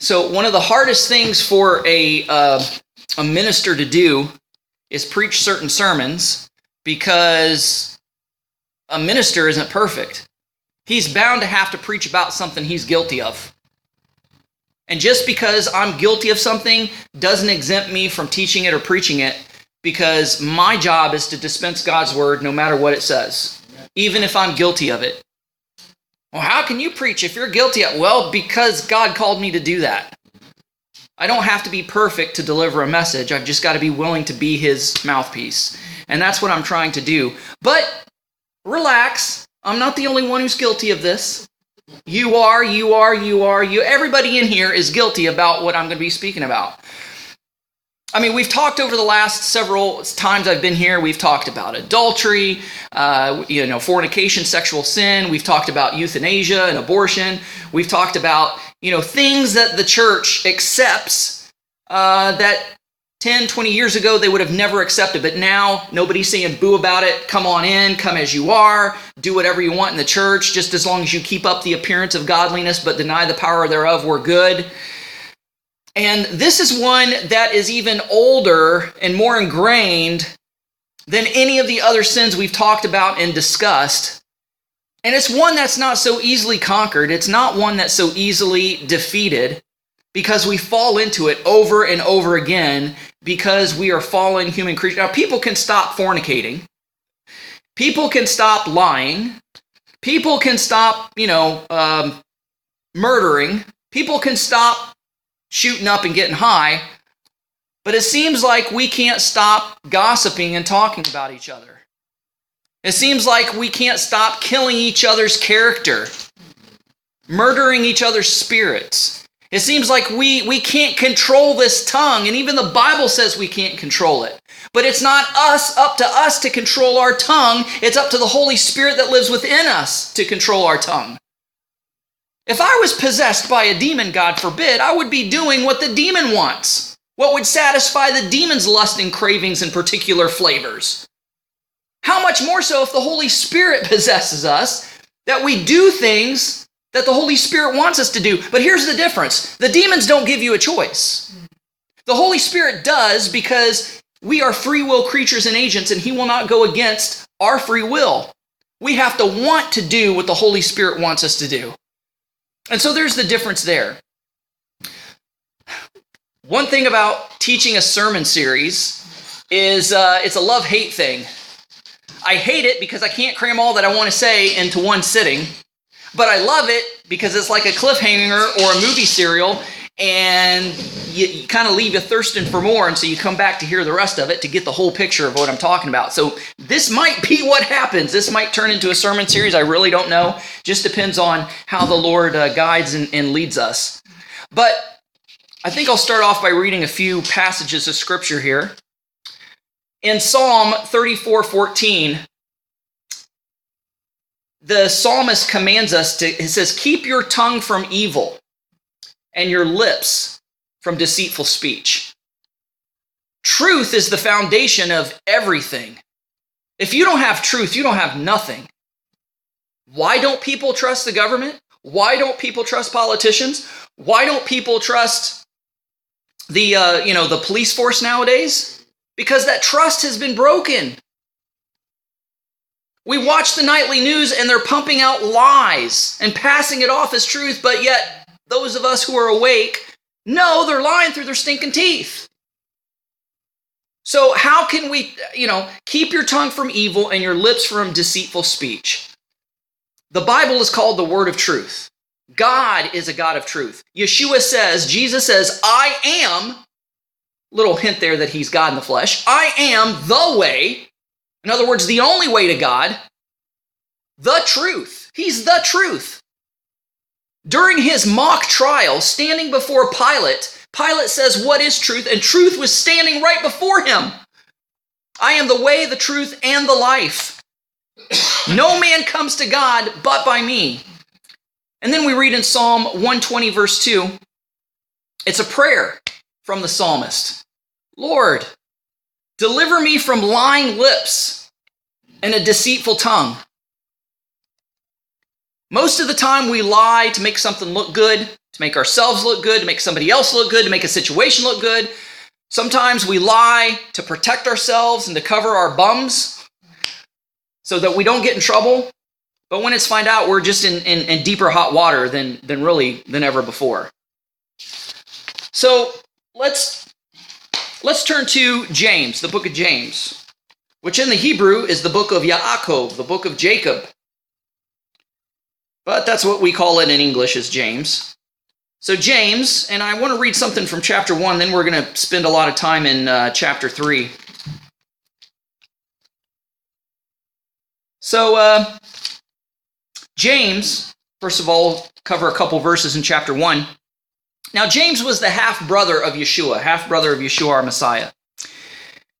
So, one of the hardest things for a, uh, a minister to do is preach certain sermons because a minister isn't perfect. He's bound to have to preach about something he's guilty of. And just because I'm guilty of something doesn't exempt me from teaching it or preaching it because my job is to dispense God's word no matter what it says, even if I'm guilty of it. Well, how can you preach if you're guilty Well, because God called me to do that. I don't have to be perfect to deliver a message. I've just got to be willing to be his mouthpiece. And that's what I'm trying to do. But relax. I'm not the only one who's guilty of this. You are, you are, you are, you. Everybody in here is guilty about what I'm going to be speaking about. I mean, we've talked over the last several times I've been here. We've talked about adultery, uh, you know, fornication, sexual sin. We've talked about euthanasia and abortion. We've talked about you know things that the church accepts uh, that 10, 20 years ago they would have never accepted. But now nobody's saying boo about it. Come on in, come as you are, do whatever you want in the church, just as long as you keep up the appearance of godliness but deny the power thereof. We're good. And this is one that is even older and more ingrained than any of the other sins we've talked about and discussed. And it's one that's not so easily conquered. It's not one that's so easily defeated because we fall into it over and over again because we are fallen human creatures. Now, people can stop fornicating, people can stop lying, people can stop, you know, um, murdering, people can stop shooting up and getting high, but it seems like we can't stop gossiping and talking about each other. It seems like we can't stop killing each other's character, murdering each other's spirits. It seems like we, we can't control this tongue, and even the Bible says we can't control it. But it's not us up to us to control our tongue. It's up to the Holy Spirit that lives within us to control our tongue. If I was possessed by a demon, God forbid, I would be doing what the demon wants, what would satisfy the demon's lust and cravings in particular flavors. How much more so if the Holy Spirit possesses us, that we do things that the Holy Spirit wants us to do. But here's the difference the demons don't give you a choice. The Holy Spirit does because we are free will creatures and agents, and He will not go against our free will. We have to want to do what the Holy Spirit wants us to do. And so there's the difference there. One thing about teaching a sermon series is uh, it's a love hate thing. I hate it because I can't cram all that I want to say into one sitting, but I love it because it's like a cliffhanger or a movie serial, and you, you kind of leave you thirsting for more, and so you come back to hear the rest of it to get the whole picture of what I'm talking about. So this might be what happens. This might turn into a sermon series. I really don't know. Just depends on how the Lord uh, guides and, and leads us. But I think I'll start off by reading a few passages of scripture here. In Psalm 34 14, the psalmist commands us to, it says, Keep your tongue from evil and your lips from deceitful speech. Truth is the foundation of everything. If you don't have truth, you don't have nothing. Why don't people trust the government? Why don't people trust politicians? Why don't people trust the uh, you know the police force nowadays? Because that trust has been broken. We watch the nightly news and they're pumping out lies and passing it off as truth, but yet those of us who are awake know they're lying through their stinking teeth. So, how can we, you know, keep your tongue from evil and your lips from deceitful speech? The Bible is called the Word of Truth. God is a God of truth. Yeshua says, Jesus says, I am, little hint there that he's God in the flesh, I am the way. In other words, the only way to God, the truth. He's the truth. During his mock trial, standing before Pilate, Pilate says, What is truth? And truth was standing right before him. I am the way, the truth, and the life. no man comes to God but by me. And then we read in Psalm 120, verse 2, it's a prayer from the psalmist Lord, deliver me from lying lips and a deceitful tongue. Most of the time, we lie to make something look good, to make ourselves look good, to make somebody else look good, to make a situation look good. Sometimes we lie to protect ourselves and to cover our bums so that we don't get in trouble. But when it's find out, we're just in, in, in deeper hot water than, than really than ever before. So let's let's turn to James, the book of James, which in the Hebrew is the book of Yaakov, the book of Jacob. But that's what we call it in English as James. So James, and I want to read something from chapter 1, then we're going to spend a lot of time in uh, chapter 3. So uh, James, first of all, cover a couple verses in chapter 1. Now, James was the half brother of Yeshua, half brother of Yeshua, our Messiah.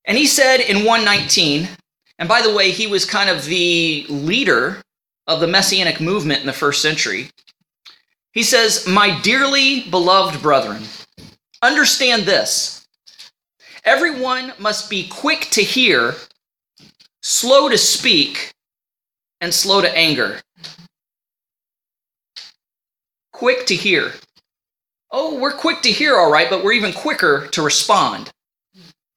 And he said in 119, and by the way, he was kind of the leader of the Messianic movement in the first century. He says, My dearly beloved brethren, understand this. Everyone must be quick to hear, slow to speak, and slow to anger. Quick to hear. Oh, we're quick to hear, all right, but we're even quicker to respond.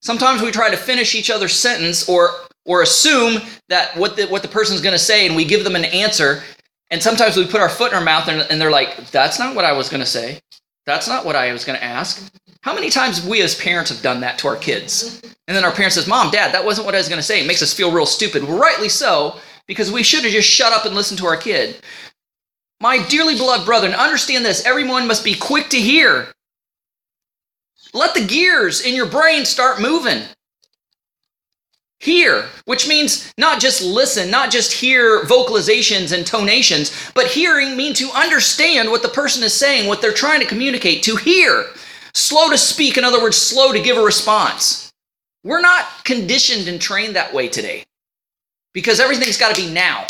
Sometimes we try to finish each other's sentence or or assume that what the what the person's going to say and we give them an answer and sometimes we put our foot in our mouth and, and they're like that's not what i was going to say. That's not what i was going to ask. How many times we as parents have done that to our kids? And then our parents says mom dad that wasn't what i was going to say. It makes us feel real stupid. Rightly so because we should have just shut up and listened to our kid. My dearly beloved brethren understand this. Everyone must be quick to hear. Let the gears in your brain start moving hear, which means not just listen, not just hear vocalizations and tonations, but hearing means to understand what the person is saying, what they're trying to communicate, to hear. Slow to speak, in other words, slow to give a response. We're not conditioned and trained that way today because everything's got to be now.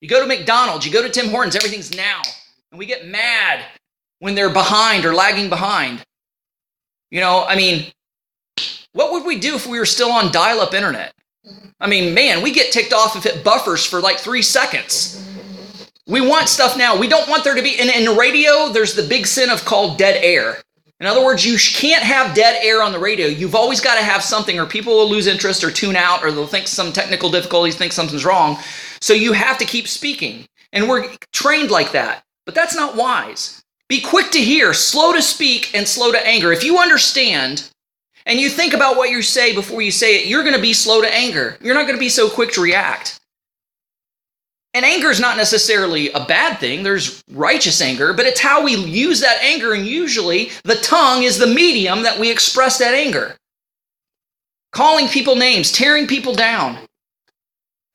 You go to McDonald's, you go to Tim Hortons, everything's now. And we get mad when they're behind or lagging behind. You know, I mean, what would we do if we were still on dial up internet? I mean, man, we get ticked off if it buffers for like three seconds. We want stuff now. We don't want there to be, in, in radio, there's the big sin of called dead air. In other words, you can't have dead air on the radio. You've always got to have something, or people will lose interest or tune out, or they'll think some technical difficulties, think something's wrong. So you have to keep speaking. And we're trained like that. But that's not wise. Be quick to hear, slow to speak, and slow to anger. If you understand and you think about what you say before you say it, you're going to be slow to anger. You're not going to be so quick to react. And anger is not necessarily a bad thing. There's righteous anger, but it's how we use that anger. And usually the tongue is the medium that we express that anger. Calling people names, tearing people down.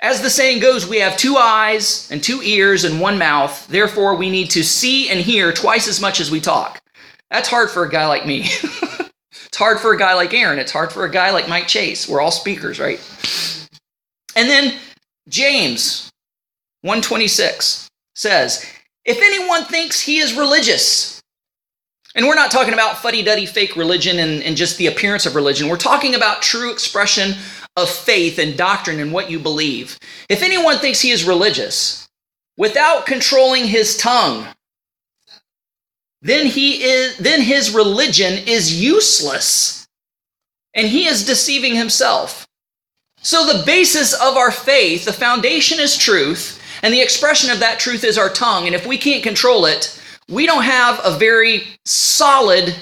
As the saying goes, we have two eyes and two ears and one mouth. Therefore, we need to see and hear twice as much as we talk. That's hard for a guy like me. It's hard for a guy like Aaron. It's hard for a guy like Mike Chase. We're all speakers, right? And then James 126 says, If anyone thinks he is religious, and we're not talking about fuddy duddy fake religion and, and just the appearance of religion, we're talking about true expression of faith and doctrine and what you believe. If anyone thinks he is religious without controlling his tongue, then he is then his religion is useless. And he is deceiving himself. So the basis of our faith the foundation is truth and the expression of that truth is our tongue. And if we can't control it we don't have a very solid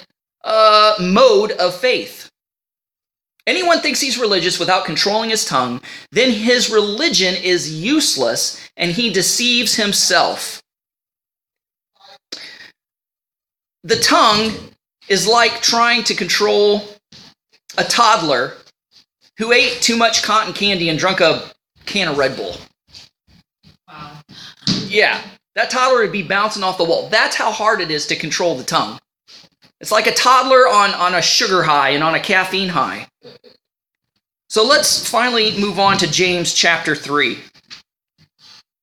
uh, mode of faith. Anyone thinks he's religious without controlling his tongue then his religion is useless and he deceives himself the tongue is like trying to control a toddler who ate too much cotton candy and drank a can of Red Bull. Wow. Yeah, that toddler would be bouncing off the wall. That's how hard it is to control the tongue. It's like a toddler on, on a sugar high and on a caffeine high. So let's finally move on to James chapter 3,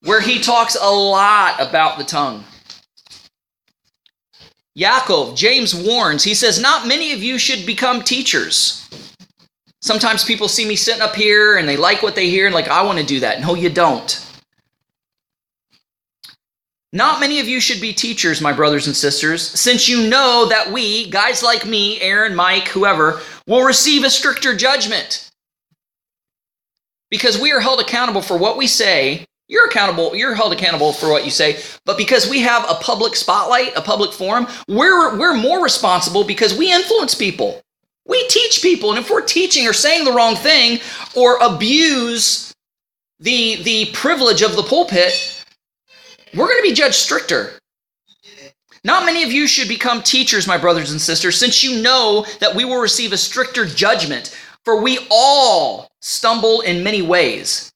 where he talks a lot about the tongue. Yaakov, James warns, he says, Not many of you should become teachers. Sometimes people see me sitting up here and they like what they hear and like, I want to do that. No, you don't. Not many of you should be teachers, my brothers and sisters, since you know that we, guys like me, Aaron, Mike, whoever, will receive a stricter judgment. Because we are held accountable for what we say. You're accountable, you're held accountable for what you say, but because we have a public spotlight, a public forum, we're we're more responsible because we influence people. We teach people, and if we're teaching or saying the wrong thing or abuse the the privilege of the pulpit, we're going to be judged stricter. Not many of you should become teachers, my brothers and sisters, since you know that we will receive a stricter judgment, for we all stumble in many ways.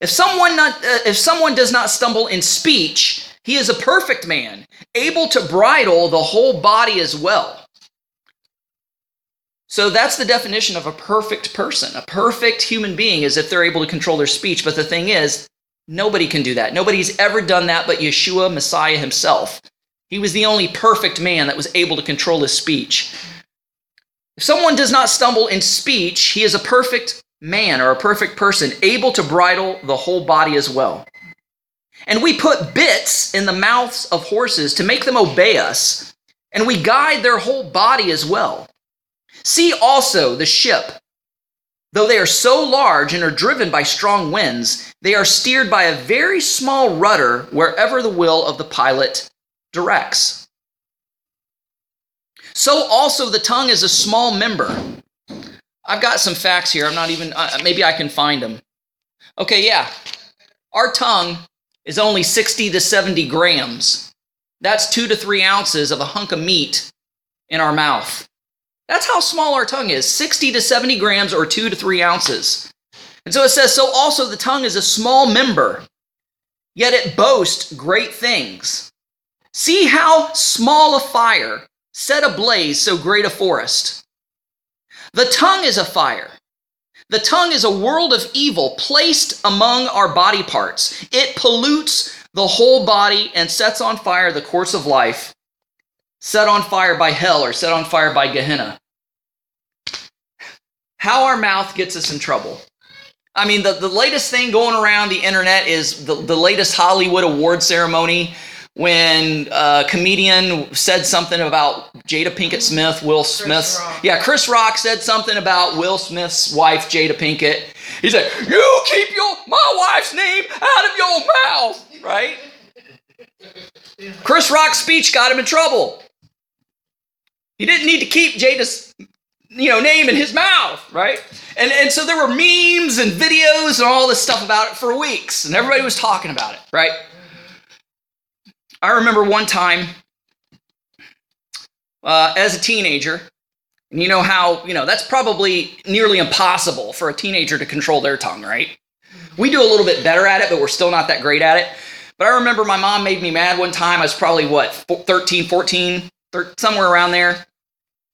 If someone not uh, if someone does not stumble in speech, he is a perfect man, able to bridle the whole body as well. So that's the definition of a perfect person. A perfect human being is if they're able to control their speech, but the thing is, nobody can do that. Nobody's ever done that but Yeshua Messiah himself. He was the only perfect man that was able to control his speech. If someone does not stumble in speech, he is a perfect man or a perfect person, able to bridle the whole body as well. And we put bits in the mouths of horses to make them obey us, and we guide their whole body as well. See also the ship. Though they are so large and are driven by strong winds, they are steered by a very small rudder wherever the will of the pilot directs. So also the tongue is a small member I've got some facts here. I'm not even, uh, maybe I can find them. Okay, yeah. Our tongue is only 60 to 70 grams. That's two to three ounces of a hunk of meat in our mouth. That's how small our tongue is 60 to 70 grams or two to three ounces. And so it says, so also the tongue is a small member, yet it boasts great things. See how small a fire set ablaze so great a forest. The tongue is a fire. The tongue is a world of evil placed among our body parts. It pollutes the whole body and sets on fire the course of life, set on fire by hell or set on fire by Gehenna. How our mouth gets us in trouble. I mean, the, the latest thing going around the internet is the, the latest Hollywood award ceremony when a comedian said something about Jada Pinkett mm-hmm. Smith, Will Smith's. Yeah, Chris Rock said something about Will Smith's wife, Jada Pinkett. He said, You keep your my wife's name out of your mouth, right? Chris Rock's speech got him in trouble. He didn't need to keep Jada's you know name in his mouth, right? And and so there were memes and videos and all this stuff about it for weeks, and everybody was talking about it, right? I remember one time uh, as a teenager, and you know how, you know, that's probably nearly impossible for a teenager to control their tongue, right? We do a little bit better at it, but we're still not that great at it. But I remember my mom made me mad one time. I was probably, what, 13, 14, 13, somewhere around there.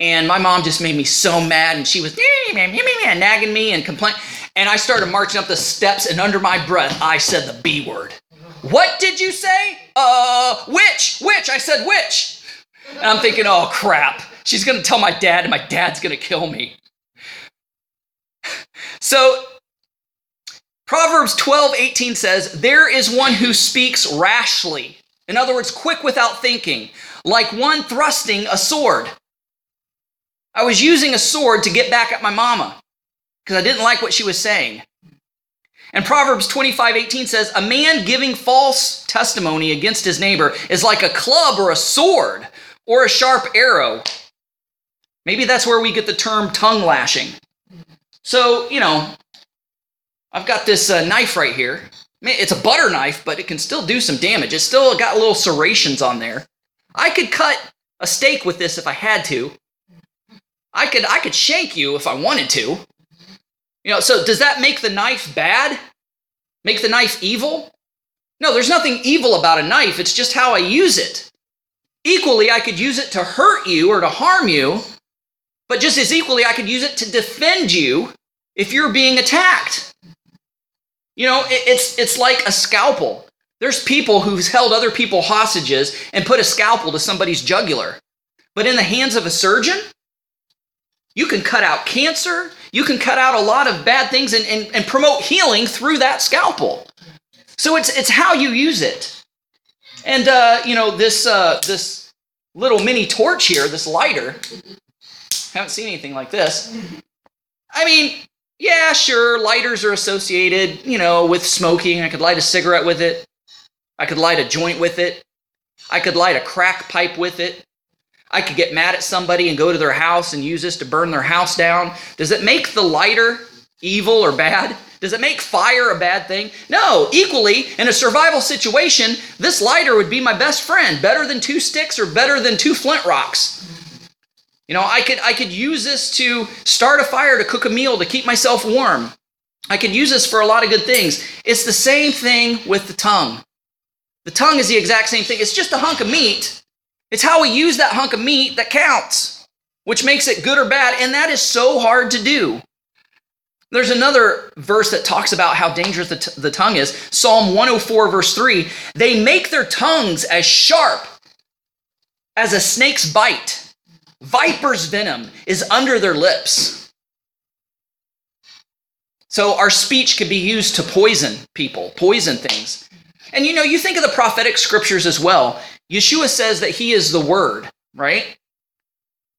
And my mom just made me so mad, and she was nagging me and complaining. And I started marching up the steps, and under my breath, I said the B word. What did you say? Uh, which? Which? I said which. And I'm thinking, oh crap. She's to tell my dad, and my dad's to kill me. So, Proverbs 12, 18 says, There is one who speaks rashly. In other words, quick without thinking, like one thrusting a sword. I was using a sword to get back at my mama because I didn't like what she was saying. And Proverbs 25 18 says, A man giving false testimony against his neighbor is like a club or a sword or a sharp arrow. Maybe that's where we get the term tongue lashing. So, you know, I've got this uh, knife right here. It's a butter knife, but it can still do some damage. It's still got little serrations on there. I could cut a steak with this if I had to. I could I could shank you if I wanted to. You know, so does that make the knife bad? Make the knife evil? No, there's nothing evil about a knife. It's just how I use it. Equally, I could use it to hurt you or to harm you, but just as equally, I could use it to defend you if you're being attacked. You know, it's, it's like a scalpel. There's people who've held other people hostages and put a scalpel to somebody's jugular. But in the hands of a surgeon, you can cut out cancer, you can cut out a lot of bad things and, and, and promote healing through that scalpel. So it's, it's how you use it. And uh, you know this uh, this little mini torch here, this lighter. Haven't seen anything like this. I mean, yeah, sure, lighters are associated, you know, with smoking. I could light a cigarette with it. I could light a joint with it. I could light a crack pipe with it. I could get mad at somebody and go to their house and use this to burn their house down. Does it make the lighter evil or bad? Does it make fire a bad thing? No. Equally, in a survival situation, this lighter would be my best friend, better than two sticks or better than two flint rocks. You know, I could I could use this to start a fire, to cook a meal, to keep myself warm. I could use this for a lot of good things. It's the same thing with the tongue. The tongue is the exact same thing. It's just a hunk of meat. It's how we use that hunk of meat that counts, which makes it good or bad, and that is so hard to do. There's another verse that talks about how dangerous the, t- the tongue is. Psalm 104, verse 3 They make their tongues as sharp as a snake's bite. Viper's venom is under their lips. So our speech can be used to poison people, poison things. And you know, you think of the prophetic scriptures as well. Yeshua says that he is the word, right?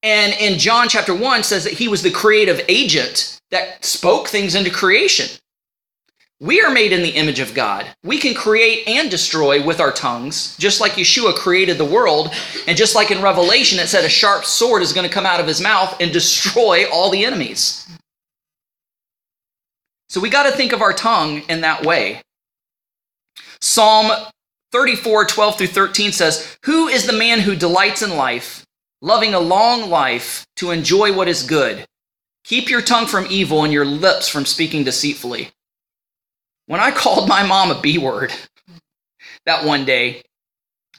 And in John chapter 1 says that he was the creative agent that spoke things into creation. We are made in the image of God. We can create and destroy with our tongues, just like Yeshua created the world. And just like in Revelation, it said a sharp sword is going to come out of his mouth and destroy all the enemies. So we got to think of our tongue in that way. Psalm 34, 12 through 13 says, Who is the man who delights in life, loving a long life to enjoy what is good? Keep your tongue from evil and your lips from speaking deceitfully. When I called my mom a B word that one day,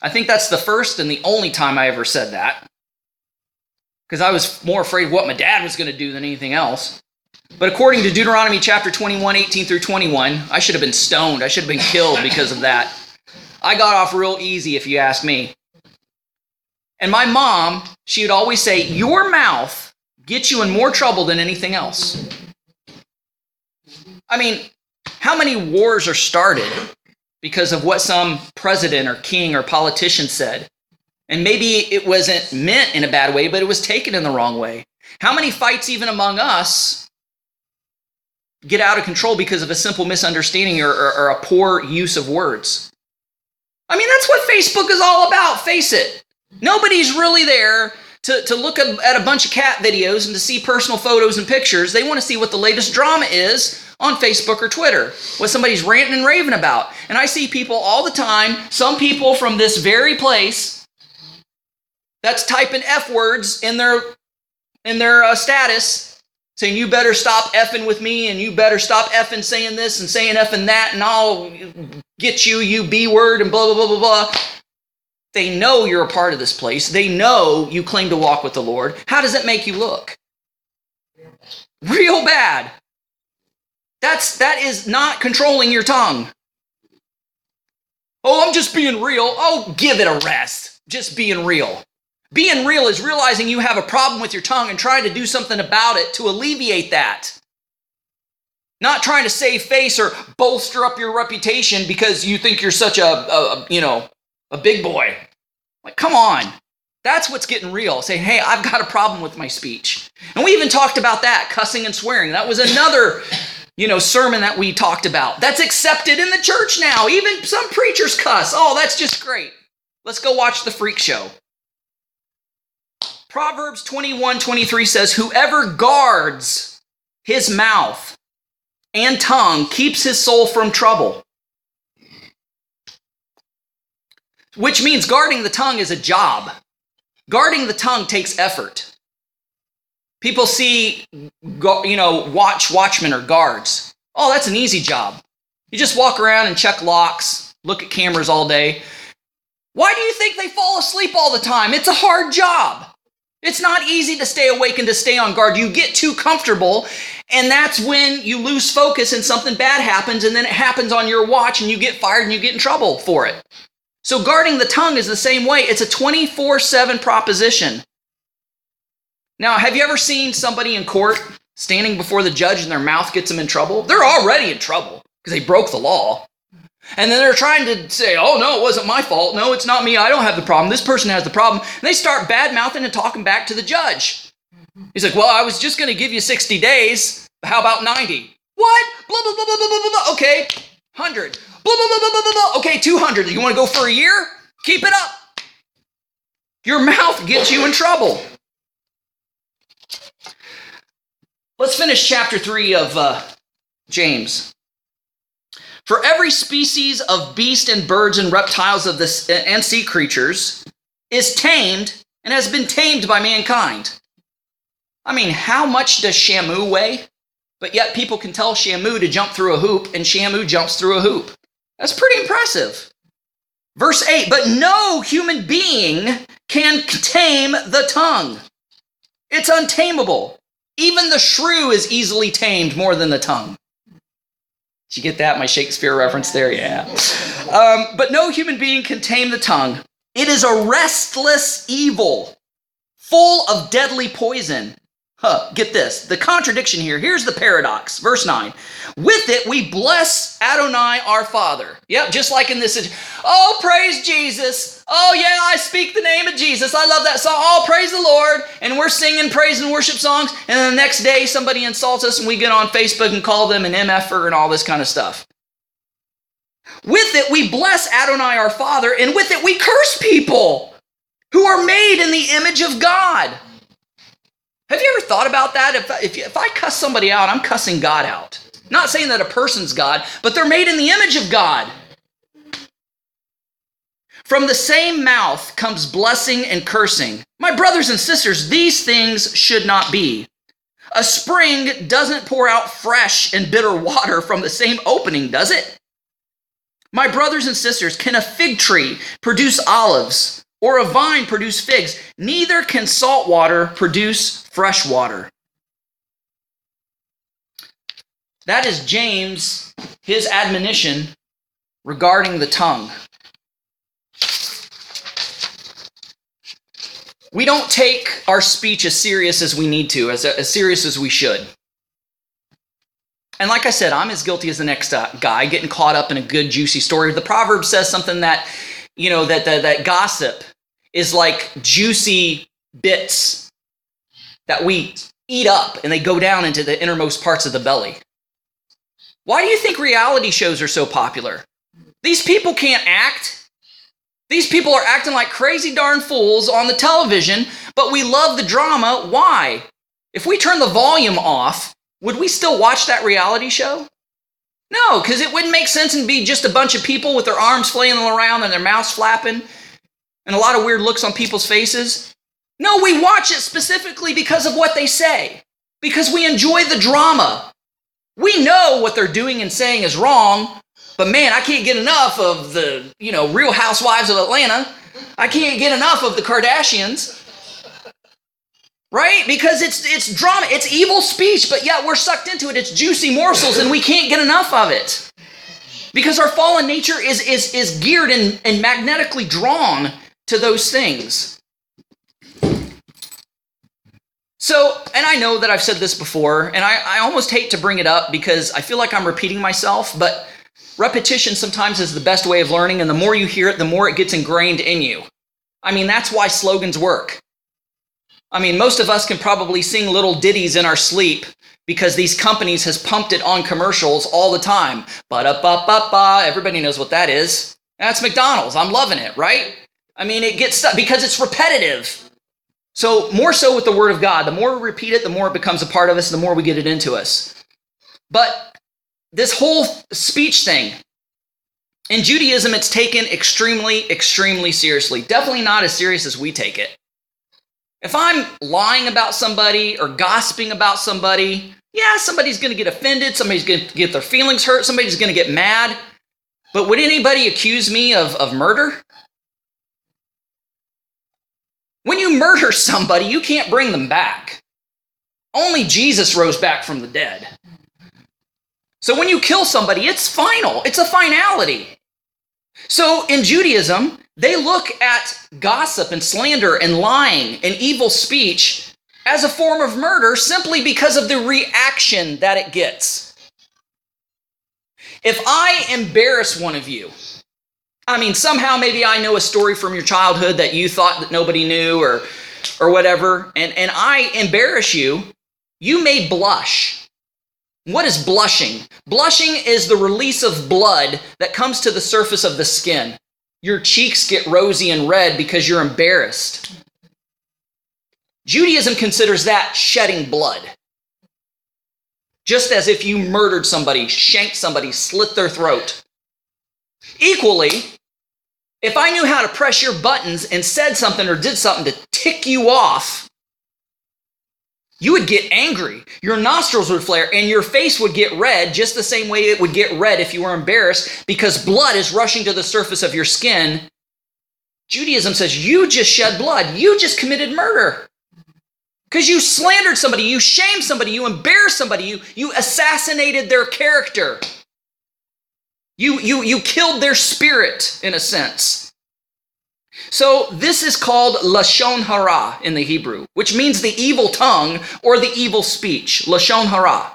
I think that's the first and the only time I ever said that. Because I was more afraid of what my dad was going to do than anything else. But according to Deuteronomy chapter 21, 18 through 21, I should have been stoned. I should have been killed because of that. I got off real easy, if you ask me. And my mom, she would always say, Your mouth gets you in more trouble than anything else. I mean, how many wars are started because of what some president or king or politician said? And maybe it wasn't meant in a bad way, but it was taken in the wrong way. How many fights, even among us, get out of control because of a simple misunderstanding or, or, or, a poor use of words? I mean, that's what Facebook is all about, face it. Nobody's really there to, to look at a bunch of cat videos and to see personal photos and pictures. They want to see what the latest drama is on Facebook or Twitter, what somebody's ranting and raving about. And I see people all the time, some people from this very place, that's typing F words in their in their uh, status, saying you better stop effing with me and you better stop effing saying this and saying effing that and I'll get you, you B word and blah blah blah blah blah. They know you're a part of this place. They know you claim to walk with the Lord. How does it make you look? Real bad. That's that is not controlling your tongue. Oh, I'm just being real. Oh, give it a rest. Just being real. Being real is realizing you have a problem with your tongue and trying to do something about it to alleviate that. Not trying to save face or bolster up your reputation because you think you're such a, a, you know, a big boy. Like, come on. That's what's getting real. Say, hey, I've got a problem with my speech. And we even talked about that, cussing and swearing. That was another, you know, sermon that we talked about. That's accepted in the church now. Even some preachers cuss. Oh, that's just great. Let's go watch the freak show. Proverbs 21 23 says, Whoever guards his mouth and tongue keeps his soul from trouble. which means guarding the tongue is a job. Guarding the tongue takes effort. People see, you know, watch watchmen or guards. Oh, that's an easy job. You just walk around and check locks, look at cameras all day. Why do you think they fall asleep all the time? It's a hard job. It's not easy to stay awake and to stay on guard. You get too comfortable, and that's when you lose focus and something bad happens, and then it happens on your watch, and you get fired and you get in trouble for it. So, guarding the tongue is the same way. It's a 24 7 proposition. Now, have you ever seen somebody in court standing before the judge and their mouth gets them in trouble? They're already in trouble because they broke the law. And then they're trying to say, oh, no, it wasn't my fault. No, it's not me. I don't have the problem. This person has the problem. And they start bad mouthing and talking back to the judge. He's like, well, I was just going to give you 60 days. How about 90? What? Blah, blah, blah, blah, blah, blah, blah. Okay, 100. Blah, blah, blah, blah, blah, blah, blah. Okay, 200. You want to go for a year? Keep it up. Your mouth gets you in trouble. Let's finish chapter 3 of uh, James. For every species of beast and birds and reptiles of this uh, and sea creatures is tamed and has been tamed by mankind. I mean, how much does Shamu weigh? But yet people can tell Shamu to jump through a hoop, and Shamu jumps through a hoop. That's pretty impressive. Verse 8 But no human being can tame the tongue, it's untamable. Even the shrew is easily tamed more than the tongue. Did you get that? My Shakespeare reference there? Yeah. Um, but no human being can tame the tongue. It is a restless evil, full of deadly poison. Huh, get this. The contradiction here. Here's the paradox. Verse 9. With it we bless Adonai our Father. Yep, just like in this. Oh, praise Jesus. Oh, yeah, I speak the name of Jesus. I love that song. Oh, praise the Lord. And we're singing praise and worship songs. And then the next day somebody insults us and we get on Facebook and call them an MFer and all this kind of stuff. With it we bless Adonai our Father, and with it we curse people who are made in the image of God. Have you ever thought about that? If, if, if I cuss somebody out, I'm cussing God out. Not saying that a person's God, but they're made in the image of God. From the same mouth comes blessing and cursing. My brothers and sisters, these things should not be. A spring doesn't pour out fresh and bitter water from the same opening, does it? My brothers and sisters, can a fig tree produce olives or a vine produce figs? Neither can salt water produce fresh water. That is James, his admonition regarding the tongue. We don't take our speech as serious as we need to, as, as serious as we should. And like I said, I'm as guilty as the next uh, guy, getting caught up in a good, juicy story. The proverb says something that, you know, that, that, that gossip is like juicy bits that we eat up and they go down into the innermost parts of the belly. Why do you think reality shows are so popular? These people can't act. These people are acting like crazy darn fools on the television, but we love the drama. Why? If we turn the volume off, would we still watch that reality show? No, because it wouldn't make sense and be just a bunch of people with their arms flailing around and their mouths flapping and a lot of weird looks on people's faces. No, we watch it specifically because of what they say, because we enjoy the drama. We know what they're doing and saying is wrong, but man, I can't get enough of the, you know, Real Housewives of Atlanta. I can't get enough of the Kardashians. Right? Because it's it's drama, it's evil speech, but yet we're sucked into it. It's juicy morsels and we can't get enough of it. Because our fallen nature is is is geared and, and magnetically drawn to those things. So, and I know that I've said this before, and I, I almost hate to bring it up because I feel like I'm repeating myself, but repetition sometimes is the best way of learning, and the more you hear it, the more it gets ingrained in you. I mean, that's why slogans work. I mean, most of us can probably sing little ditties in our sleep because these companies has pumped it on commercials all the time. Ba da ba ba ba. Everybody knows what that is. That's McDonald's. I'm loving it, right? I mean, it gets stuck because it's repetitive. So, more so with the Word of God, the more we repeat it, the more it becomes a part of us, the more we get it into us. But this whole speech thing, in Judaism, it's taken extremely, extremely seriously. Definitely not as serious as we take it. If I'm lying about somebody or gossiping about somebody, yeah, somebody's going to get offended, somebody's going to get their feelings hurt, somebody's going to get mad. But would anybody accuse me of, of murder? When you murder somebody, you can't bring them back. Only Jesus rose back from the dead. So when you kill somebody, it's final, it's a finality. So in Judaism, they look at gossip and slander and lying and evil speech as a form of murder simply because of the reaction that it gets. If I embarrass one of you, I mean, somehow maybe I know a story from your childhood that you thought that nobody knew or or whatever, and, and I embarrass you, you may blush. What is blushing? Blushing is the release of blood that comes to the surface of the skin. Your cheeks get rosy and red because you're embarrassed. Judaism considers that shedding blood. Just as if you murdered somebody, shanked somebody, slit their throat. Equally, if I knew how to press your buttons and said something or did something to tick you off, you would get angry. Your nostrils would flare and your face would get red just the same way it would get red if you were embarrassed because blood is rushing to the surface of your skin. Judaism says you just shed blood. You just committed murder. Because you slandered somebody, you shamed somebody, you embarrassed somebody, you, you assassinated their character. You, you, you killed their spirit, in a sense. So this is called lashon hara in the Hebrew, which means the evil tongue or the evil speech. Lashon hara.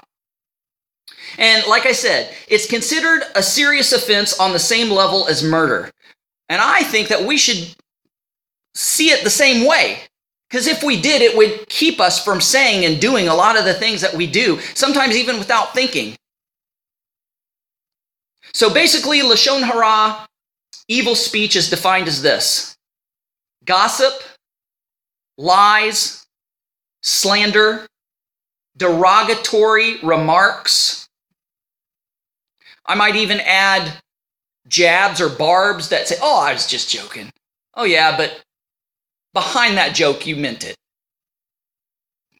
And like I said, it's considered a serious offense on the same level as murder. And I think that we should see it the same way. Because if we did, it would keep us from saying and doing a lot of the things that we do, sometimes even without thinking. So basically, Lashon Hara, evil speech, is defined as this gossip, lies, slander, derogatory remarks. I might even add jabs or barbs that say, oh, I was just joking. Oh, yeah, but behind that joke, you meant it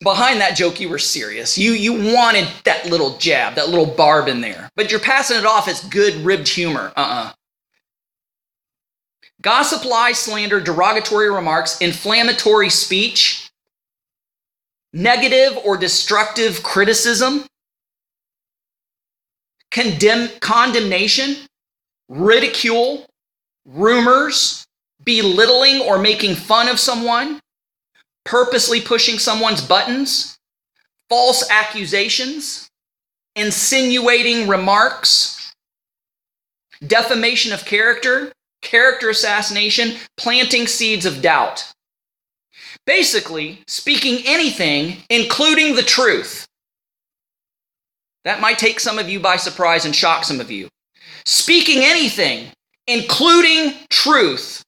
behind that joke you were serious. You you wanted that little jab that little barb in there. But you're passing it off as good ribbed humor. Uh-uh. Gossip lie slander derogatory remarks inflammatory speech negative or destructive criticism condemn condemnation ridicule rumors belittling or making fun of someone purposely pushing someone's buttons, false accusations, insinuating remarks, defamation of character, character assassination, planting seeds of doubt. Basically, speaking anything, including the truth. That might take some of you by surprise and shock some of you. Speaking anything, including truth,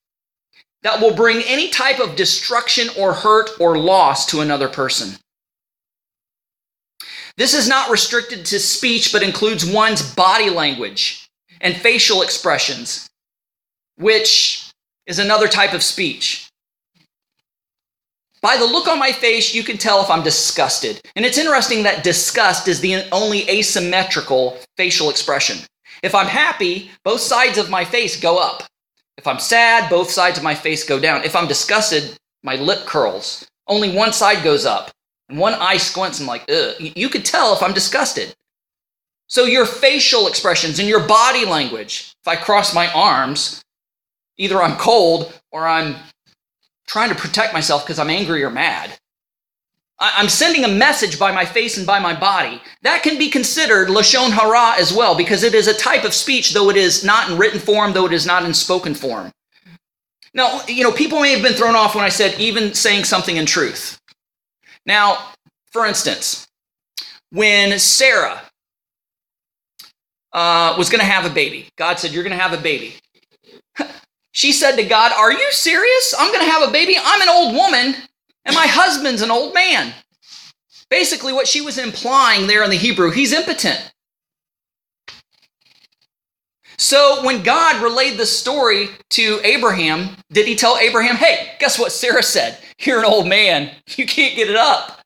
that will bring any type of destruction or hurt or loss to another person. This is not restricted to speech, but includes one's body language and facial expressions, which is another type of speech. By the look on my face, you can tell if I'm disgusted. And it's interesting that disgust is the only asymmetrical facial expression. If I'm happy, both sides of my face go up. If I'm sad, both sides of my face go down. If I'm disgusted, my lip curls. Only one side goes up. And one eye squints I'm like, ugh. You could tell if I'm disgusted. So your facial expressions and your body language, if I cross my arms, either I'm cold or I'm trying to protect myself because I'm angry or mad. I'm sending a message by my face and by my body. That can be considered Lashon Hara as well, because it is a type of speech, though it is not in written form, though it is not in spoken form. Now, you know, people may have been thrown off when I said even saying something in truth. Now, for instance, when Sarah uh, was going to have a baby, God said, You're going to have a baby. she said to God, Are you serious? I'm going to have a baby? I'm an old woman. And my husband's an old man. Basically, what she was implying there in the Hebrew, he's impotent. So when God relayed the story to Abraham, did he tell Abraham, hey, guess what Sarah said? You're an old man. You can't get it up.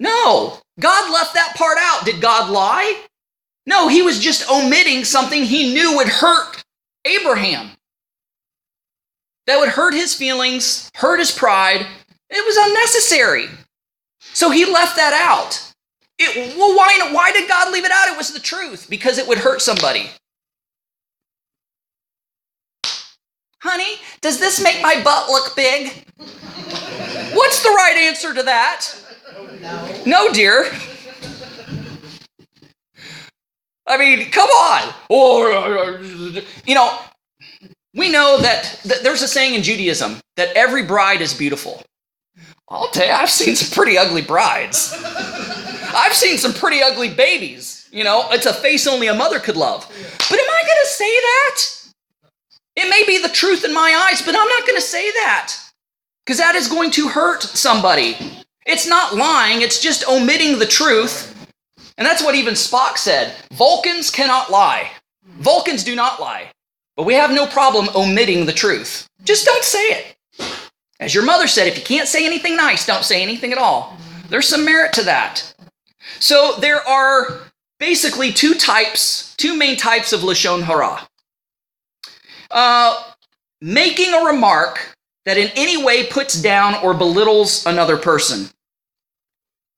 No, God left that part out. Did God lie? No, he was just omitting something he knew would hurt Abraham. That would hurt his feelings, hurt his pride, it was unnecessary. So he left that out. It, well, why, why did God leave it out? It was the truth, because it would hurt somebody. Honey, does this make my butt look big? What's the right answer to that? No, no dear. I mean, come on. Or, you know, we know that, that there's a saying in Judaism that every bride is beautiful. I'll tell you, I've seen some pretty ugly brides. I've seen some pretty ugly babies. You know, it's a face only a mother could love. But am I going to say that? It may be the truth in my eyes, but I'm not going to say that because that is going to hurt somebody. It's not lying, it's just omitting the truth. And that's what even Spock said Vulcans cannot lie. Vulcans do not lie. But we have no problem omitting the truth. Just don't say it. As your mother said, if you can't say anything nice, don't say anything at all. There's some merit to that. So there are basically two types, two main types of Lashon Hara. Uh, making a remark that in any way puts down or belittles another person.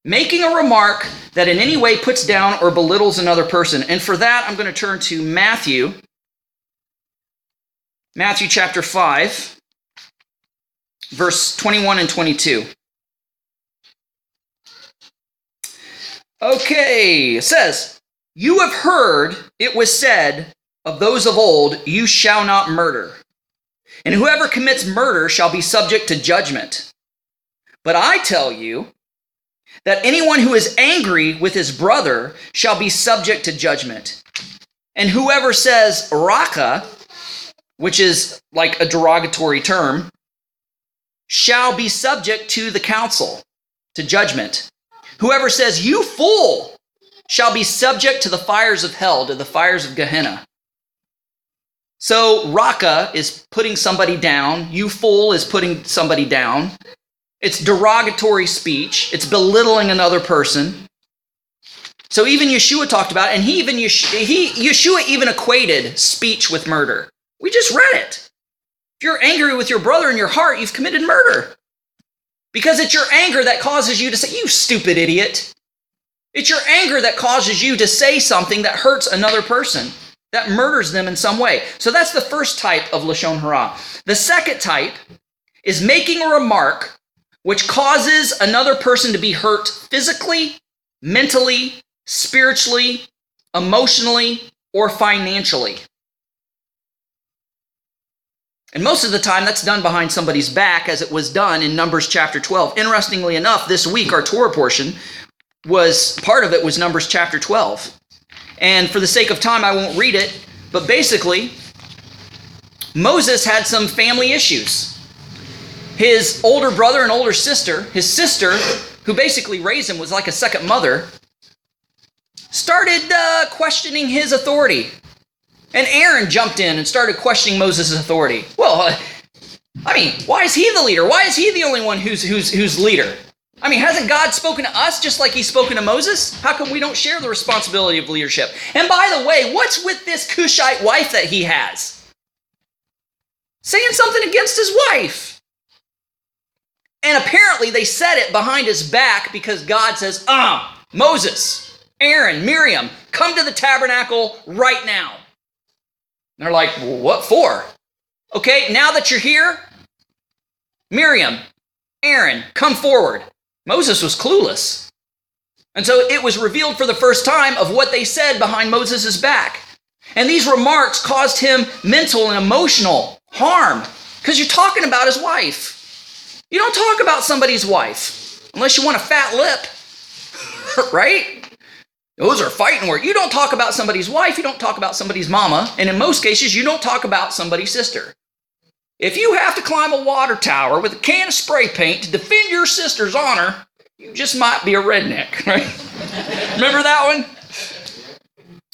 Making a remark that in any way puts down or belittles another person. And for that, I'm going to turn to Matthew, Matthew chapter 5 verse 21 and 22. Okay, it says, You have heard it was said of those of old, You shall not murder. And whoever commits murder shall be subject to judgment. But I tell you that anyone who is angry with his brother shall be subject to judgment. And whoever says raka, which is like a derogatory term, shall be subject to the council, to judgment. Whoever says, You fool, shall be subject to the fires of hell, to the fires of Gehenna. So, raka is putting somebody down, you fool is putting somebody down. It's derogatory speech, it's belittling another person. So even Yeshua talked about, and he even he Yeshua even equated speech with murder. We just read it. If you're angry with your brother in your heart, you've committed murder. Because it's your anger that causes you to say, You stupid idiot. It's your anger that causes you to say something that hurts another person, that murders them in some way. So that's the first type of Lashon Hara. The second type is making a remark which causes another person to be hurt physically, mentally, spiritually, emotionally, or financially. And most of the time, that's done behind somebody's back, as it was done in Numbers chapter 12. Interestingly enough, this week, our Torah portion was part of it was Numbers chapter 12. And for the sake of time, I won't read it, but basically, Moses had some family issues. His older brother and older sister, his sister, who basically raised him, was like a second mother, started uh, questioning his authority. And Aaron jumped in and started questioning Moses' authority. Well, uh, I mean, why is he the leader? Why is he the only one who's, who's, who's leader? I mean, hasn't God spoken to us just like he's spoken to Moses? How come we don't share the responsibility of leadership? And by the way, what's with this Cushite wife that he has? Saying something against his wife. And apparently they said it behind his back because God says, ah, Moses, Aaron, Miriam, come to the tabernacle right now. They're like, well, what for? Okay, now that you're here, Miriam, Aaron, come forward. Moses was clueless. And so it was revealed for the first time of what they said behind Moses' back. And these remarks caused him mental and emotional harm because you're talking about his wife. You don't talk about somebody's wife unless you want a fat lip, right? Those are fighting words. You don't talk about somebody's wife, you don't talk about somebody's mama, and in most cases, you don't talk about somebody's sister. If you have to climb a water tower with a can of spray paint to defend your sister's honor, you just might be a redneck, right? Remember that one?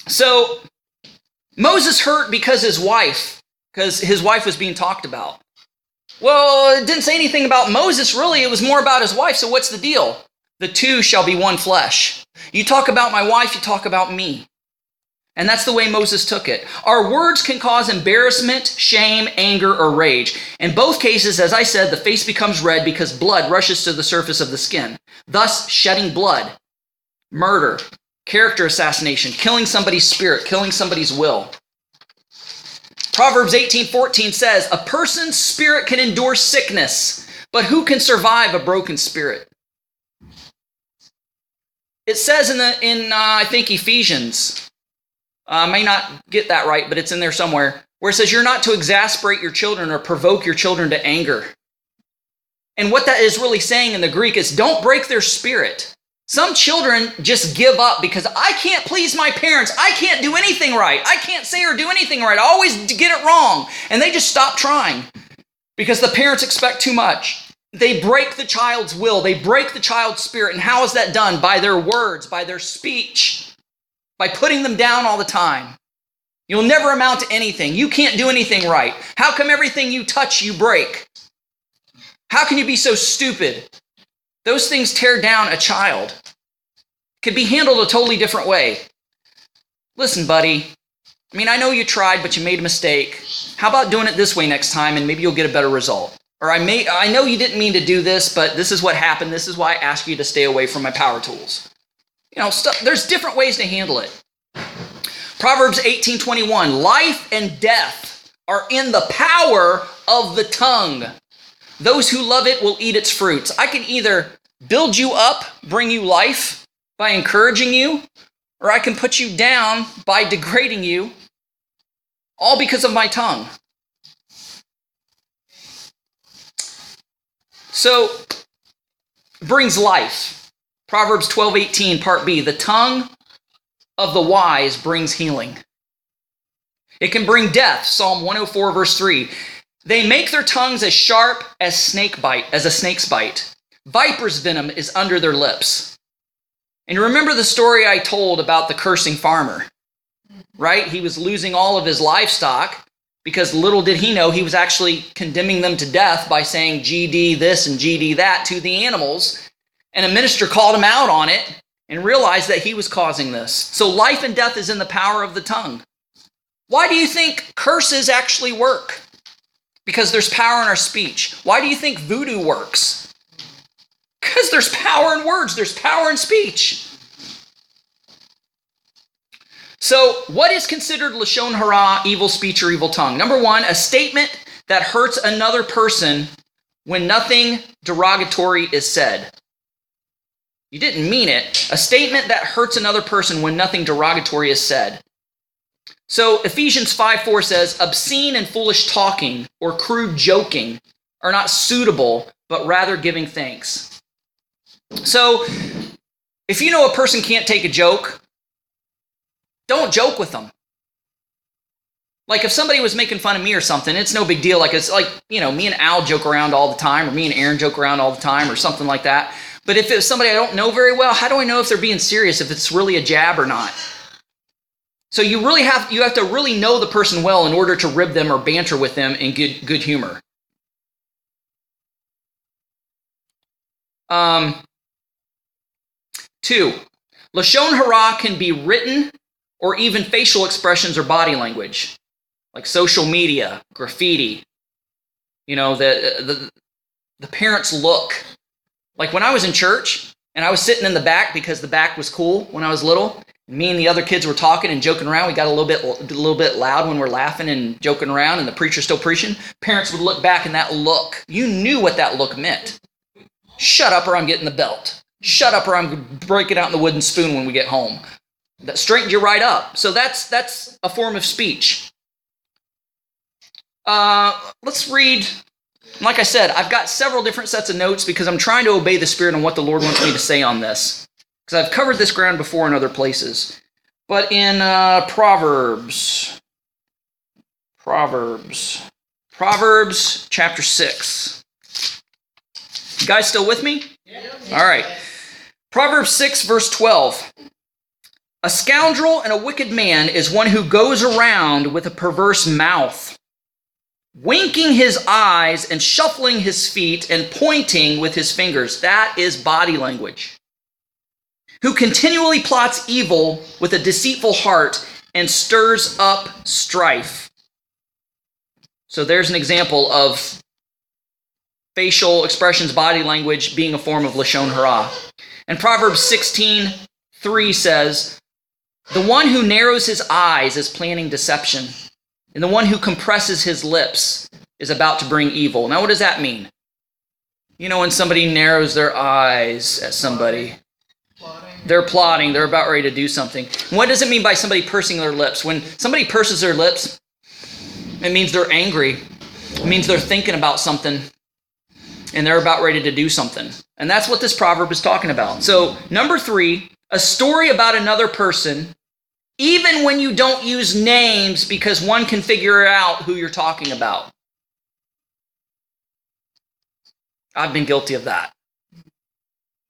So Moses hurt because his wife, because his wife was being talked about. Well, it didn't say anything about Moses, really. It was more about his wife. So what's the deal? The two shall be one flesh. You talk about my wife, you talk about me. And that's the way Moses took it. Our words can cause embarrassment, shame, anger, or rage. In both cases, as I said, the face becomes red because blood rushes to the surface of the skin, thus shedding blood, murder, character assassination, killing somebody's spirit, killing somebody's will. Proverbs 18:14 says, "A person's spirit can endure sickness, but who can survive a broken spirit?" It says in the in uh, I think Ephesians I may not get that right, but it's in there somewhere, where it says you're not to exasperate your children or provoke your children to anger. And what that is really saying in the Greek is don't break their spirit. Some children just give up because I can't please my parents. I can't do anything right. I can't say or do anything right. I always get it wrong. And they just stop trying because the parents expect too much. They break the child's will, they break the child's spirit. And how is that done? By their words, by their speech, by putting them down all the time. You'll never amount to anything. You can't do anything right. How come everything you touch, you break? How can you be so stupid? Those things tear down a child. Could be handled a totally different way. Listen, buddy. I mean, I know you tried, but you made a mistake. How about doing it this way next time and maybe you'll get a better result? Or I may I know you didn't mean to do this, but this is what happened. This is why I asked you to stay away from my power tools. You know, stuff, there's different ways to handle it. Proverbs 18:21, life and death are in the power of the tongue. Those who love it will eat its fruits. I can either build you up, bring you life by encouraging you, or I can put you down by degrading you, all because of my tongue. So, brings life. Proverbs 12:18 part B, the tongue of the wise brings healing. It can bring death, Psalm 104 verse 3. They make their tongues as sharp as snake bite, as a snake's bite. Viper's venom is under their lips. And you remember the story I told about the cursing farmer, right? He was losing all of his livestock because little did he know he was actually condemning them to death by saying GD this and GD that to the animals. And a minister called him out on it and realized that he was causing this. So life and death is in the power of the tongue. Why do you think curses actually work? Because there's power in our speech. Why do you think voodoo works? Because there's power in words, there's power in speech. So, what is considered Lashon Hara, evil speech or evil tongue? Number one, a statement that hurts another person when nothing derogatory is said. You didn't mean it. A statement that hurts another person when nothing derogatory is said. So Ephesians 5 4 says, obscene and foolish talking or crude joking are not suitable, but rather giving thanks. So if you know a person can't take a joke, don't joke with them. Like if somebody was making fun of me or something, it's no big deal. Like it's like, you know, me and Al joke around all the time, or me and Aaron joke around all the time, or something like that. But if it's somebody I don't know very well, how do I know if they're being serious, if it's really a jab or not? So you really have you have to really know the person well in order to rib them or banter with them in good good humor. Um, two, lashon hara can be written or even facial expressions or body language, like social media, graffiti. You know the the the parents' look, like when I was in church and I was sitting in the back because the back was cool when I was little. Me and the other kids were talking and joking around. We got a little bit a little bit loud when we're laughing and joking around, and the preacher's still preaching. Parents would look back and that look, you knew what that look meant. Shut up, or I'm getting the belt. Shut up, or I'm breaking out in the wooden spoon when we get home. That straightened you right up. So that's that's a form of speech. Uh, let's read like I said, I've got several different sets of notes because I'm trying to obey the Spirit on what the Lord wants me to say on this. Because I've covered this ground before in other places. But in uh, Proverbs, Proverbs, Proverbs chapter 6. You guys still with me? Yeah. All right. Proverbs 6, verse 12. A scoundrel and a wicked man is one who goes around with a perverse mouth winking his eyes and shuffling his feet and pointing with his fingers. That is body language. Who continually plots evil with a deceitful heart and stirs up strife. So there's an example of facial expressions, body language being a form of Lashon Hara. And Proverbs 16 3 says, The one who narrows his eyes is planning deception and the one who compresses his lips is about to bring evil. Now, what does that mean? You know, when somebody narrows their eyes at somebody, They're plotting. They're about ready to do something. What does it mean by somebody pursing their lips? When somebody purses their lips, it means they're angry. It means they're thinking about something and they're about ready to do something. And that's what this proverb is talking about. So, number three, a story about another person, even when you don't use names because one can figure out who you're talking about. I've been guilty of that.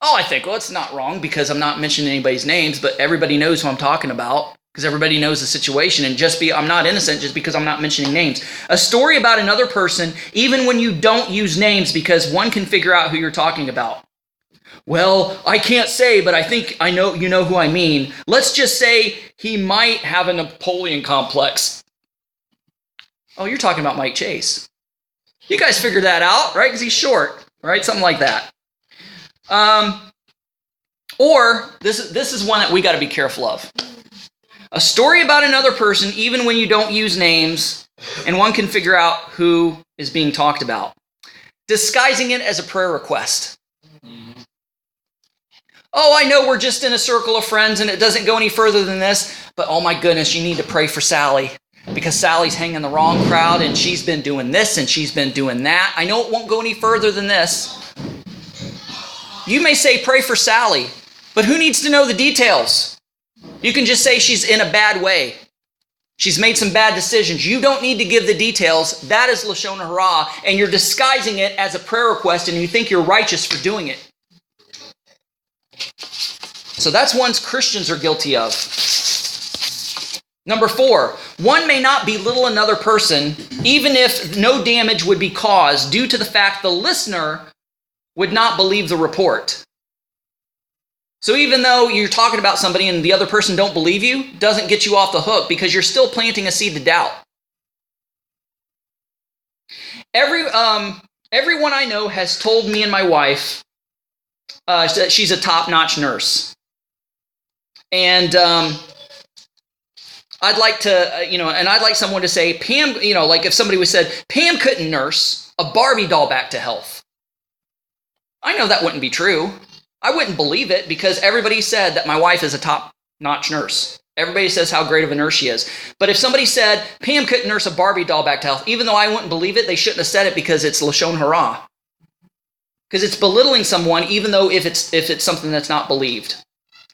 Oh, I think, well, it's not wrong because I'm not mentioning anybody's names, but everybody knows who I'm talking about because everybody knows the situation and just be I'm not innocent just because I'm not mentioning names. A story about another person even when you don't use names because one can figure out who you're talking about. Well, I can't say, but I think I know you know who I mean. Let's just say he might have a Napoleon complex. Oh, you're talking about Mike Chase. You guys figured that out, right? Because he's short, right? Something like that. Um, or this this is one that we got to be careful of. A story about another person, even when you don't use names, and one can figure out who is being talked about. Disguising it as a prayer request. Oh, I know we're just in a circle of friends and it doesn't go any further than this, but oh my goodness, you need to pray for Sally because Sally's hanging the wrong crowd and she's been doing this and she's been doing that. I know it won't go any further than this. You may say, pray for Sally, but who needs to know the details? You can just say she's in a bad way. She's made some bad decisions. You don't need to give the details. That is Lashon Hara, and you're disguising it as a prayer request, and you think you're righteous for doing it. So that's ones Christians are guilty of. Number four, one may not belittle another person, even if no damage would be caused due to the fact the listener would not believe the report. So even though you're talking about somebody and the other person don't believe you, doesn't get you off the hook because you're still planting a seed of doubt. Every um, everyone I know has told me and my wife uh, she's a top-notch nurse, and um, I'd like to, uh, you know, and I'd like someone to say, Pam, you know, like if somebody was said, Pam couldn't nurse a Barbie doll back to health. I know that wouldn't be true. I wouldn't believe it because everybody said that my wife is a top notch nurse. Everybody says how great of a nurse she is. But if somebody said Pam couldn't nurse a Barbie doll back to health, even though I wouldn't believe it, they shouldn't have said it because it's Lashon Hara. Because it's belittling someone, even though if it's if it's something that's not believed.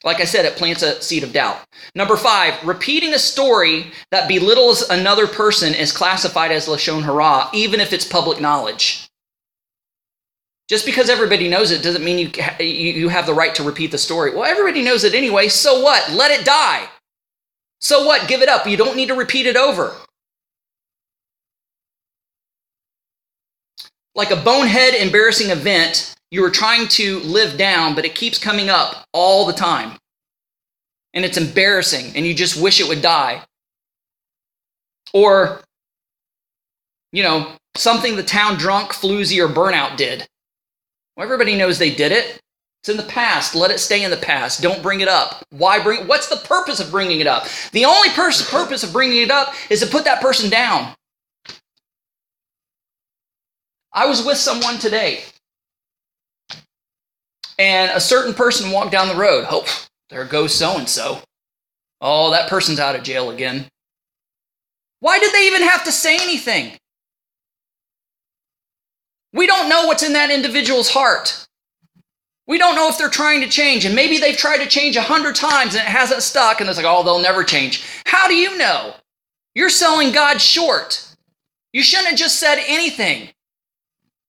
Like I said, it plants a seed of doubt. Number five, repeating a story that belittles another person is classified as Lashon Hara, even if it's public knowledge. Just because everybody knows it doesn't mean you, you have the right to repeat the story. Well, everybody knows it anyway. So what? Let it die. So what? Give it up. You don't need to repeat it over. Like a bonehead, embarrassing event you are trying to live down, but it keeps coming up all the time. And it's embarrassing, and you just wish it would die. Or, you know, something the town drunk, floozy, or burnout did. Well, everybody knows they did it. It's in the past. Let it stay in the past. Don't bring it up. Why bring What's the purpose of bringing it up? The only pers- purpose of bringing it up is to put that person down. I was with someone today, and a certain person walked down the road. Oh, there goes so and so. Oh, that person's out of jail again. Why did they even have to say anything? We don't know what's in that individual's heart. We don't know if they're trying to change, and maybe they've tried to change a hundred times and it hasn't stuck, and it's like, oh, they'll never change. How do you know? You're selling God short. You shouldn't have just said anything.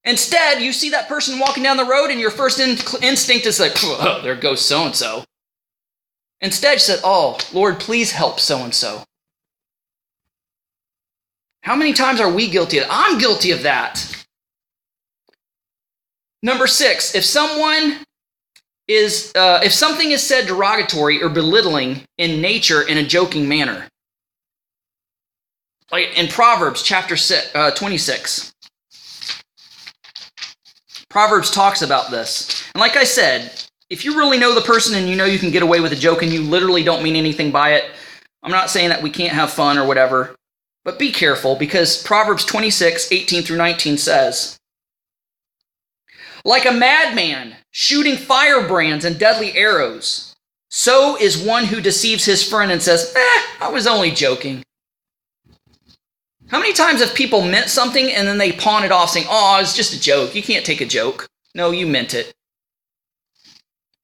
Instead, you see that person walking down the road, and your first in- instinct is like, oh, there goes so and so. Instead, you said, oh, Lord, please help so and so. How many times are we guilty of? I'm guilty of that. Number six, if someone is, uh, if something is said derogatory or belittling in nature in a joking manner, like in Proverbs chapter six, uh, 26. Proverbs talks about this. And like I said, if you really know the person and you know you can get away with a joke and you literally don't mean anything by it, I'm not saying that we can't have fun or whatever, but be careful because Proverbs 26, 18 through 19 says, like a madman shooting firebrands and deadly arrows. So is one who deceives his friend and says, eh, I was only joking. How many times have people meant something and then they pawn it off saying, oh, it's just a joke. You can't take a joke. No, you meant it.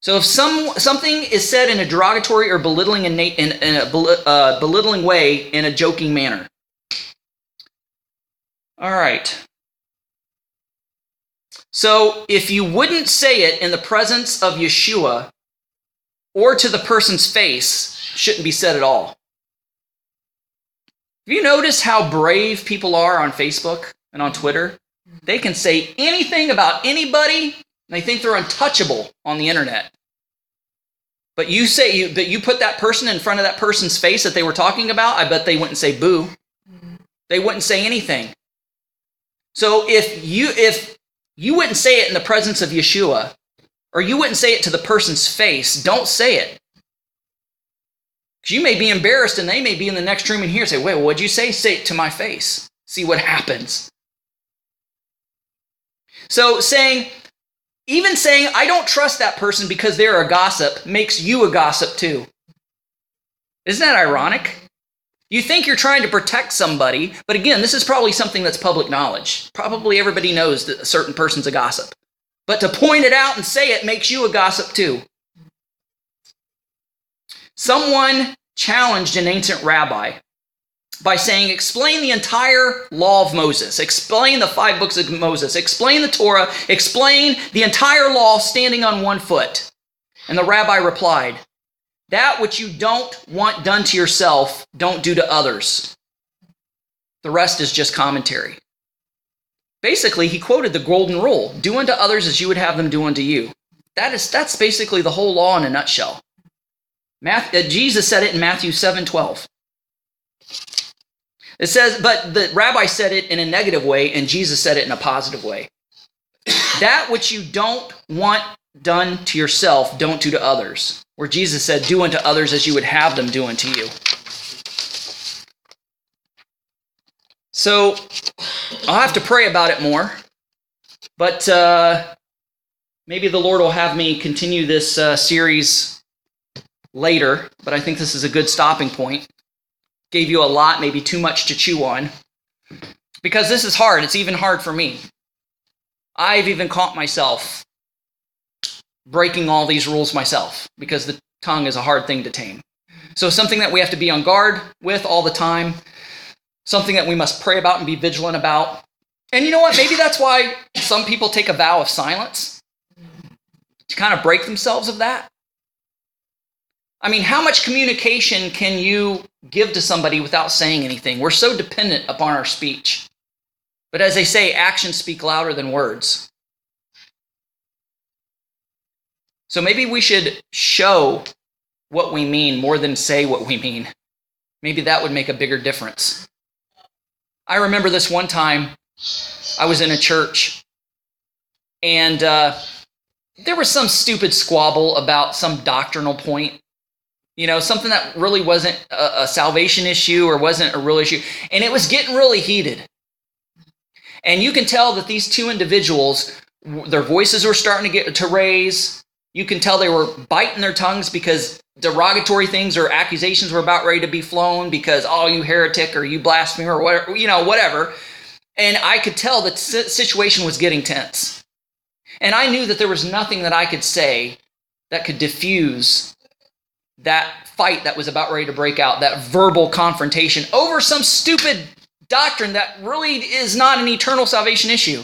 So if some something is said in a derogatory or belittling in, in, in a uh, belittling way in a joking manner. All right. So if you wouldn't say it in the presence of Yeshua or to the person's face, shouldn't be said at all. Have you noticed how brave people are on Facebook and on Twitter? They can say anything about anybody and they think they're untouchable on the internet. But you say you but you put that person in front of that person's face that they were talking about, I bet they wouldn't say boo. They wouldn't say anything. So if you if you wouldn't say it in the presence of Yeshua, or you wouldn't say it to the person's face, don't say it. Because you may be embarrassed and they may be in the next room and here say, wait, what'd you say? Say it to my face. See what happens. So saying, even saying, I don't trust that person because they're a gossip, makes you a gossip too. Isn't that ironic? You think you're trying to protect somebody, but again, this is probably something that's public knowledge. Probably everybody knows that a certain person's a gossip. But to point it out and say it makes you a gossip too. Someone challenged an ancient rabbi by saying, Explain the entire law of Moses, explain the five books of Moses, explain the Torah, explain the entire law standing on one foot. And the rabbi replied, That which you don't want done to yourself, don't do to others. The rest is just commentary. Basically, he quoted the golden rule do unto others as you would have them do unto you. That is, that's basically the whole law in a nutshell. Matthew, uh, Jesus said it in Matthew 7 12. It says, but the rabbi said it in a negative way, and Jesus said it in a positive way. that which you don't want done to yourself, don't do to others. Where Jesus said, Do unto others as you would have them do unto you. So I'll have to pray about it more. But uh, maybe the Lord will have me continue this uh, series later. But I think this is a good stopping point gave you a lot, maybe too much to chew on. Because this is hard. It's even hard for me. I've even caught myself breaking all these rules myself because the tongue is a hard thing to tame. So, something that we have to be on guard with all the time, something that we must pray about and be vigilant about. And you know what? Maybe that's why some people take a vow of silence to kind of break themselves of that. I mean, how much communication can you give to somebody without saying anything? We're so dependent upon our speech. But as they say, actions speak louder than words. So maybe we should show what we mean more than say what we mean. Maybe that would make a bigger difference. I remember this one time I was in a church and uh, there was some stupid squabble about some doctrinal point you know, something that really wasn't a, a salvation issue or wasn't a real issue. And it was getting really heated. And you can tell that these two individuals, their voices were starting to get to raise. You can tell they were biting their tongues because derogatory things or accusations were about ready to be flown because, oh, you heretic or you blasphemer or whatever, you know, whatever. And I could tell the situation was getting tense. And I knew that there was nothing that I could say that could diffuse that fight that was about ready to break out, that verbal confrontation over some stupid doctrine that really is not an eternal salvation issue.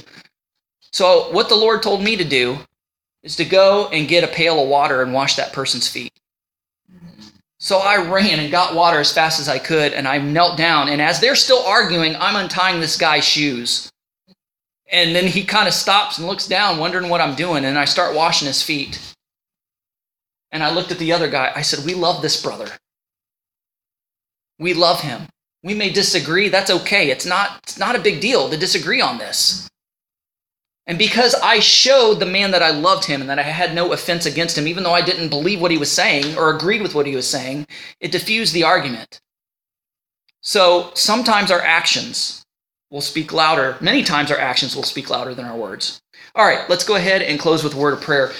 So, what the Lord told me to do is to go and get a pail of water and wash that person's feet. So I ran and got water as fast as I could, and I knelt down. And as they're still arguing, I'm untying this guy's shoes. And then he kind of stops and looks down, wondering what I'm doing, and I start washing his feet. And I looked at the other guy. I said, We love this brother. We love him. We may disagree. That's okay. It's not, it's not a big deal to disagree on this. And because I showed the man that I loved him and that I had no offense against him, even though I didn't believe what he was saying or agreed with what he was saying, it diffused the argument. So sometimes our actions will speak louder. Many times our actions will speak louder than our words. All right, let's go ahead and close with a word of prayer.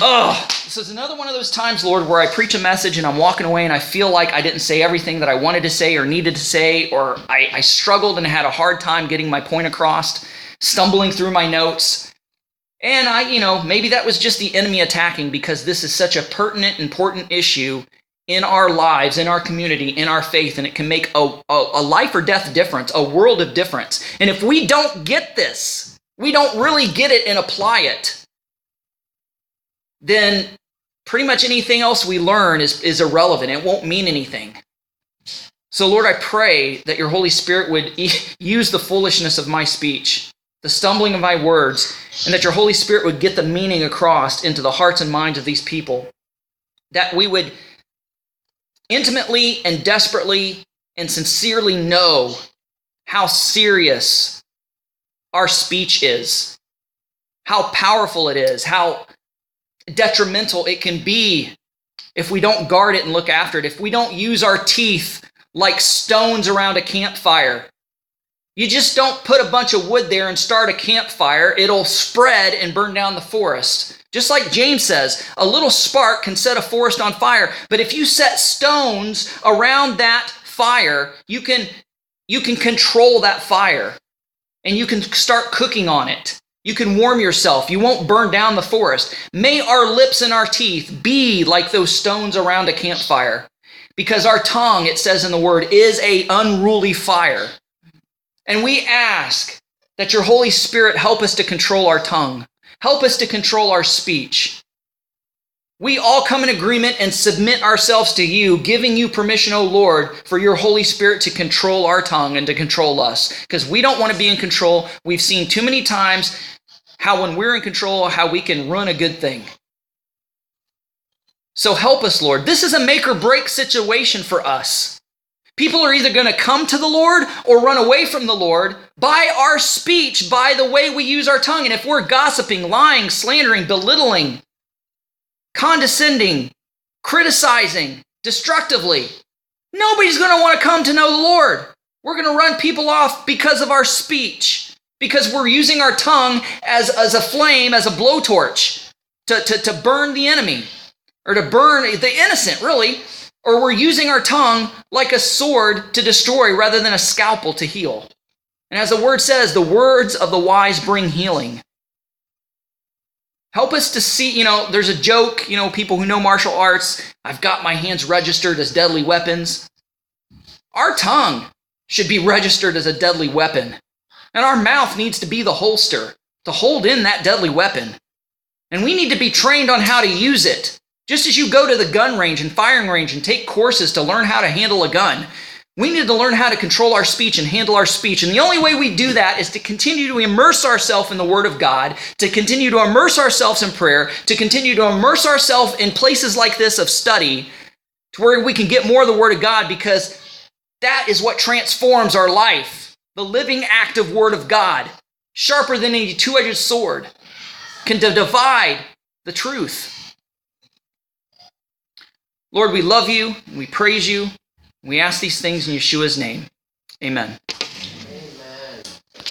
Oh, this is another one of those times, Lord, where I preach a message and I'm walking away and I feel like I didn't say everything that I wanted to say or needed to say, or I, I struggled and had a hard time getting my point across, stumbling through my notes. And I, you know, maybe that was just the enemy attacking because this is such a pertinent, important issue in our lives, in our community, in our faith, and it can make a, a, a, life or death difference, a world of difference. And if we don't get this, we don't really get it and apply it, then pretty much anything else we learn is, is irrelevant. It won't mean anything. So, Lord, I pray that your Holy Spirit would use the foolishness of my speech, the stumbling of my words, and that your Holy Spirit would get the meaning across into the hearts and minds of these people. That we would intimately and desperately and sincerely know how serious our speech is, how powerful it is, how detrimental it can be if we don't guard it and look after it, if we don't use our teeth like stones around a campfire. You just don't put a bunch of wood there and start a campfire, it'll spread and burn down the forest. Just like James says, a little spark can set a forest on fire, but if you set stones around that fire, you can you can control that fire and you can start cooking on it. You can warm yourself. You won't burn down the forest. May our lips and our teeth be like those stones around a campfire. Because our tongue, it says in the word, is a unruly fire. And we ask that your Holy Spirit help us to control our tongue. Help us to control our speech. We all come in agreement and submit ourselves to you, giving you permission, O Lord, for your Holy Spirit to control our tongue and to control us. Because we don't want to be in control. We've seen too many times how when we're in control, how we can run a good thing. So help us, Lord. This is a make or break situation for us. People are either going to come to the Lord or run away from the Lord by our speech, by the way we use our tongue. And if we're gossiping, lying, slandering, belittling, condescending, criticizing, destructively, nobody's going to want to come to know the Lord. We're going to run people off because of our speech because we're using our tongue as, as a flame, as a blowtorch to, to, to burn the enemy or to burn the innocent, really. Or we're using our tongue like a sword to destroy rather than a scalpel to heal. And as the word says, the words of the wise bring healing. Help us to see, you know, there's a joke, you know, people who know martial arts, I've got my hands registered as deadly weapons. Our tongue should be registered as a deadly weapon. And our mouth needs to be the holster to hold in that deadly weapon. And we need to be trained on how to use it. Just as you go to the gun range and firing range and take courses to learn how to handle a gun, we need to learn how to control our speech and handle our speech. And the only way we do that is to continue to immerse ourselves in the Word of God, to continue to immerse ourselves in prayer, to continue to immerse ourselves in places like this of study, to where we can get more of the Word of God because that is what transforms our life the living active word of God, sharper than any two edged sword, can divide the truth. Lord, we love you, we praise you, we ask these things in Yeshua's name. Amen.